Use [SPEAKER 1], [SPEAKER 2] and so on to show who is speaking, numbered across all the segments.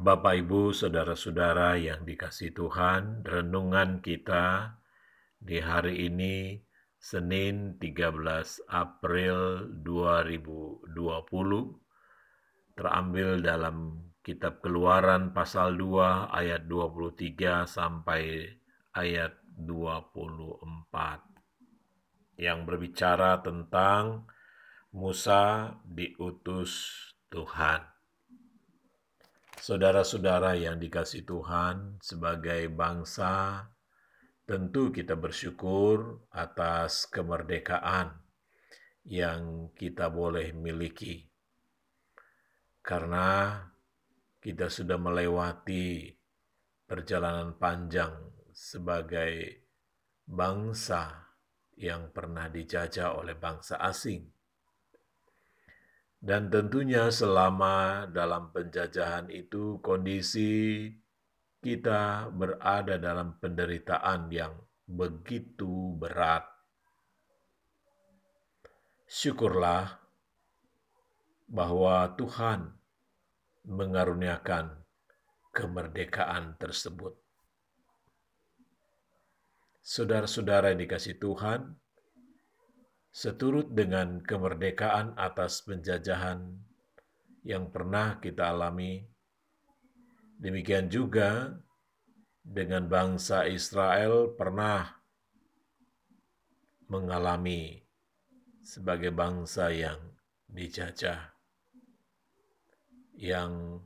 [SPEAKER 1] Bapak, Ibu, saudara-saudara yang dikasih Tuhan, renungan kita di hari ini Senin 13 April 2020 terambil dalam kitab Keluaran pasal 2 ayat 23 sampai ayat 24 yang berbicara tentang Musa diutus Tuhan. Saudara-saudara yang dikasih Tuhan, sebagai bangsa, tentu kita bersyukur atas kemerdekaan yang kita boleh miliki, karena kita sudah melewati perjalanan panjang sebagai bangsa yang pernah dijajah oleh bangsa asing dan tentunya selama dalam penjajahan itu kondisi kita berada dalam penderitaan yang begitu berat. Syukurlah bahwa Tuhan mengaruniakan kemerdekaan tersebut. Saudara-saudara yang dikasih Tuhan, seturut dengan kemerdekaan atas penjajahan yang pernah kita alami. Demikian juga dengan bangsa Israel pernah mengalami sebagai bangsa yang dijajah, yang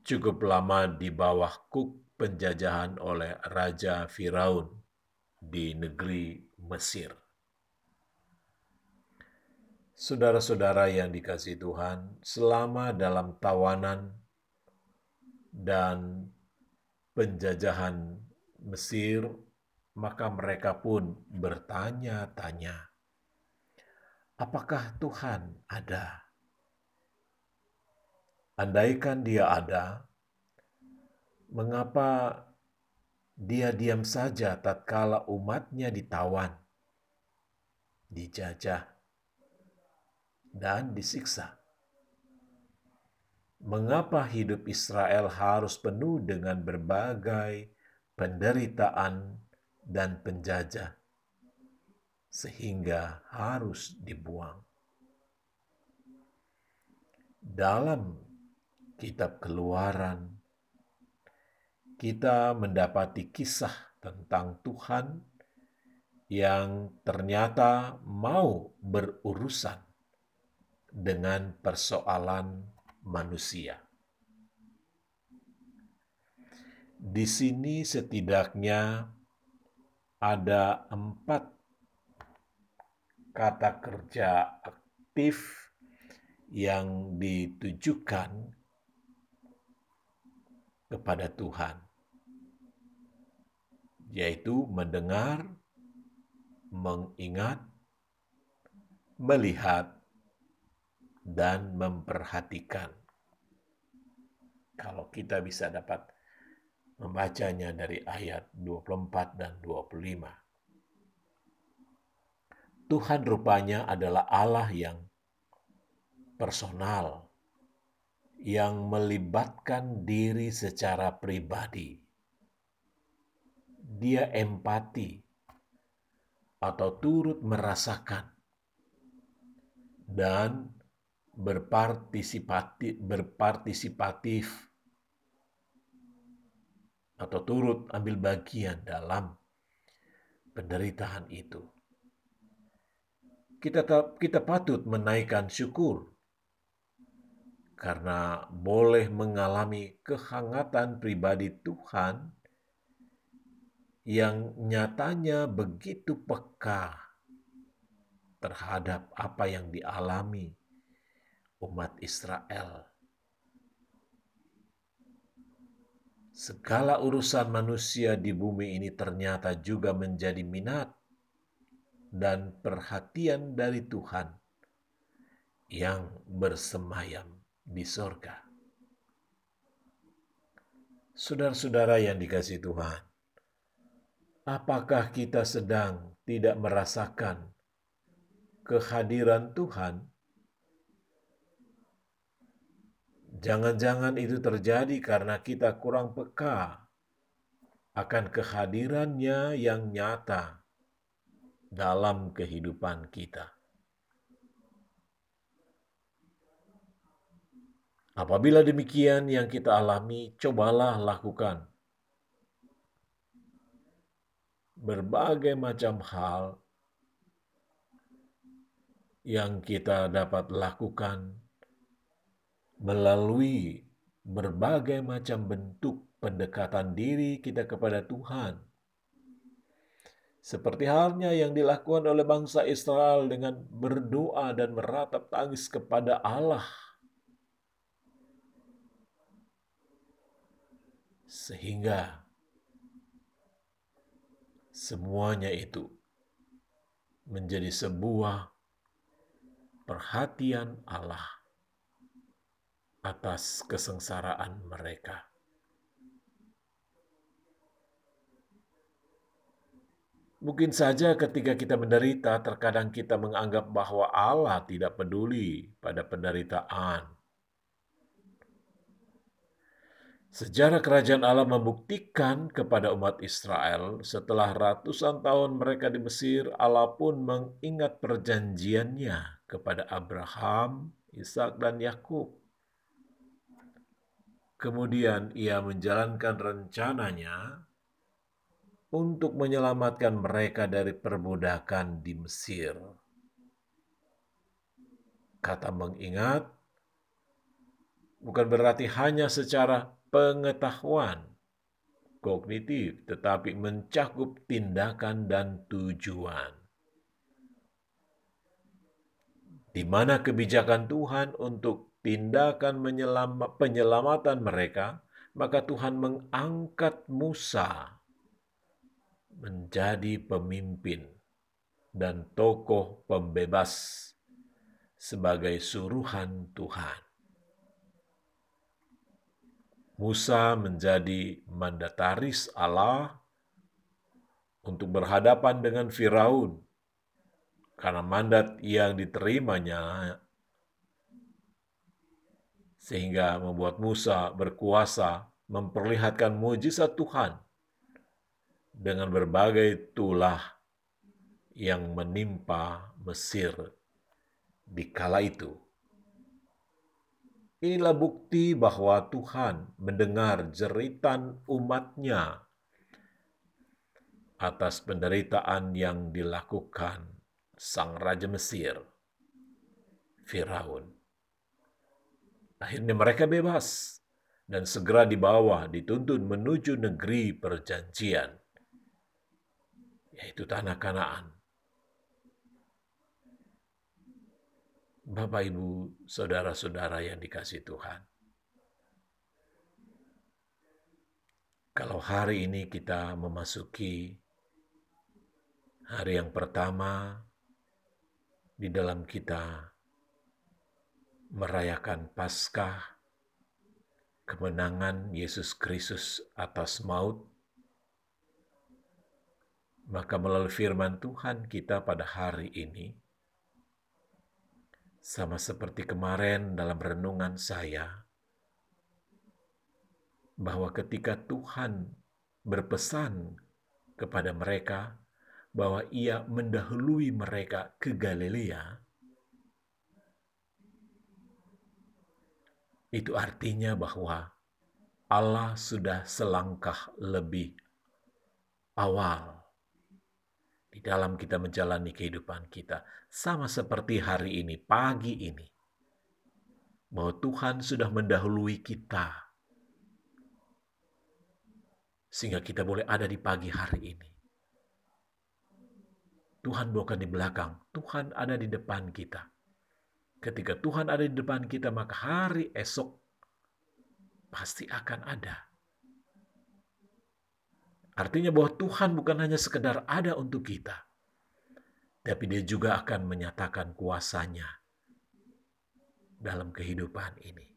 [SPEAKER 1] cukup lama di bawah kuk penjajahan oleh Raja Firaun di negeri Mesir. Saudara-saudara yang dikasih Tuhan, selama dalam tawanan dan penjajahan Mesir, maka mereka pun bertanya-tanya, apakah Tuhan ada? Andaikan dia ada, mengapa dia diam saja tatkala umatnya ditawan, dijajah, dan disiksa. Mengapa hidup Israel harus penuh dengan berbagai penderitaan dan penjajah, sehingga harus dibuang? Dalam Kitab Keluaran, kita mendapati kisah tentang Tuhan yang ternyata mau berurusan dengan persoalan manusia. Di sini setidaknya ada empat kata kerja aktif yang ditujukan kepada Tuhan, yaitu mendengar, mengingat, melihat, dan memperhatikan. Kalau kita bisa dapat membacanya dari ayat 24 dan 25. Tuhan rupanya adalah Allah yang personal, yang melibatkan diri secara pribadi. Dia empati atau turut merasakan dan berpartisipatif, berpartisipatif. Atau turut ambil bagian dalam penderitaan itu. Kita kita patut menaikkan syukur. Karena boleh mengalami kehangatan pribadi Tuhan yang nyatanya begitu peka terhadap apa yang dialami umat Israel. Segala urusan manusia di bumi ini ternyata juga menjadi minat dan perhatian dari Tuhan yang bersemayam di sorga. Saudara-saudara yang dikasih Tuhan, apakah kita sedang tidak merasakan kehadiran Tuhan Jangan-jangan itu terjadi karena kita kurang peka akan kehadirannya yang nyata dalam kehidupan kita. Apabila demikian yang kita alami, cobalah lakukan berbagai macam hal yang kita dapat lakukan melalui berbagai macam bentuk pendekatan diri kita kepada Tuhan. Seperti halnya yang dilakukan oleh bangsa Israel dengan berdoa dan meratap tangis kepada Allah. Sehingga semuanya itu menjadi sebuah perhatian Allah atas kesengsaraan mereka. Mungkin saja ketika kita menderita, terkadang kita menganggap bahwa Allah tidak peduli pada penderitaan. Sejarah kerajaan Allah membuktikan kepada umat Israel setelah ratusan tahun mereka di Mesir, Allah pun mengingat perjanjiannya kepada Abraham, Ishak dan Yakub. Kemudian ia menjalankan rencananya untuk menyelamatkan mereka dari perbudakan di Mesir. Kata mengingat bukan berarti hanya secara pengetahuan kognitif, tetapi mencakup tindakan dan tujuan. Di mana kebijakan Tuhan untuk tindakan penyelamatan mereka, maka Tuhan mengangkat Musa menjadi pemimpin dan tokoh pembebas sebagai suruhan Tuhan. Musa menjadi mandataris Allah untuk berhadapan dengan Firaun karena mandat yang diterimanya sehingga membuat Musa berkuasa memperlihatkan mujizat Tuhan dengan berbagai tulah yang menimpa Mesir di kala itu. Inilah bukti bahwa Tuhan mendengar jeritan umatnya atas penderitaan yang dilakukan sang Raja Mesir, Firaun. Akhirnya mereka bebas dan segera dibawa dituntun menuju negeri perjanjian, yaitu tanah Kanaan. Bapak, Ibu, saudara-saudara yang dikasih Tuhan. Kalau hari ini kita memasuki hari yang pertama di dalam kita merayakan Paskah, kemenangan Yesus Kristus atas maut, maka melalui firman Tuhan kita pada hari ini, sama seperti kemarin dalam renungan saya, bahwa ketika Tuhan berpesan kepada mereka bahwa Ia mendahului mereka ke Galilea, Itu artinya bahwa Allah sudah selangkah lebih awal di dalam kita menjalani kehidupan kita, sama seperti hari ini, pagi ini, bahwa Tuhan sudah mendahului kita, sehingga kita boleh ada di pagi hari ini. Tuhan bukan di belakang, Tuhan ada di depan kita. Ketika Tuhan ada di depan kita, maka hari esok pasti akan ada. Artinya bahwa Tuhan bukan hanya sekedar ada untuk kita, tapi dia juga akan menyatakan kuasanya dalam kehidupan ini.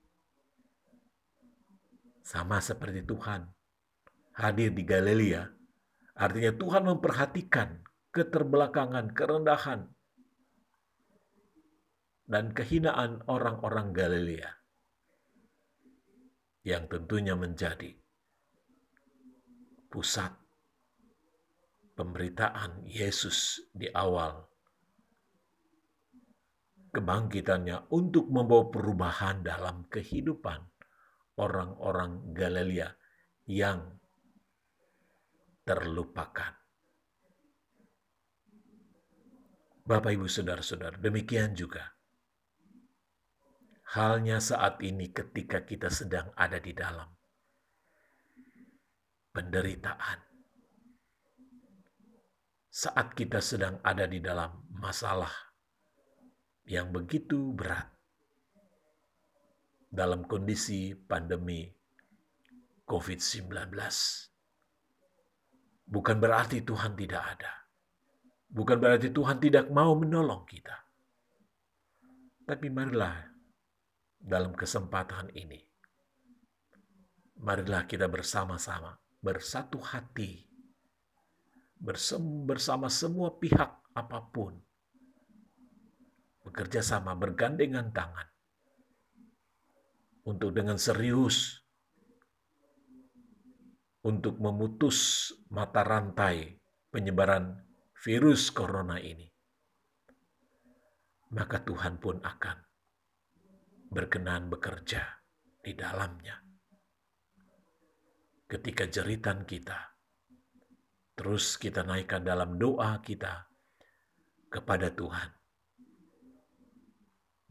[SPEAKER 1] Sama seperti Tuhan hadir di Galilea, artinya Tuhan memperhatikan keterbelakangan, kerendahan, dan kehinaan orang-orang Galilea. yang tentunya menjadi pusat pemberitaan Yesus di awal kebangkitannya untuk membawa perubahan dalam kehidupan orang-orang Galilea yang terlupakan. Bapak, ibu, saudara-saudara, demikian juga halnya saat ini ketika kita sedang ada di dalam penderitaan. Saat kita sedang ada di dalam masalah yang begitu berat, dalam kondisi pandemi COVID-19. Bukan berarti Tuhan tidak ada. Bukan berarti Tuhan tidak mau menolong kita. Tapi marilah dalam kesempatan ini, marilah kita bersama-sama, bersatu hati, bersama semua pihak apa pun, bekerja sama, bergandengan tangan, untuk dengan serius untuk memutus mata rantai penyebaran virus corona ini, maka Tuhan pun akan berkenan bekerja di dalamnya. Ketika jeritan kita, terus kita naikkan dalam doa kita kepada Tuhan,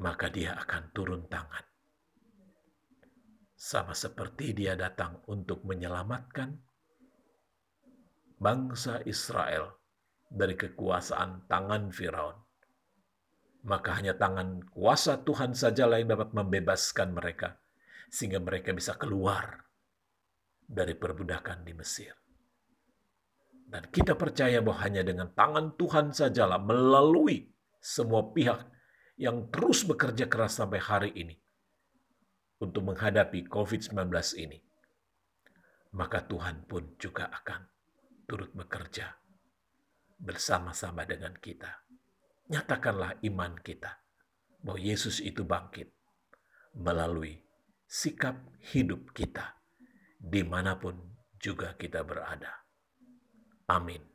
[SPEAKER 1] maka Dia akan turun tangan sama seperti dia datang untuk menyelamatkan bangsa Israel dari kekuasaan tangan Firaun. Maka hanya tangan kuasa Tuhan sajalah yang dapat membebaskan mereka, sehingga mereka bisa keluar dari perbudakan di Mesir. Dan kita percaya bahwa hanya dengan tangan Tuhan sajalah melalui semua pihak yang terus bekerja keras sampai hari ini, untuk menghadapi COVID-19 ini, maka Tuhan pun juga akan turut bekerja bersama-sama dengan kita. Nyatakanlah iman kita bahwa Yesus itu bangkit melalui sikap hidup kita di mana pun juga kita berada. Amin.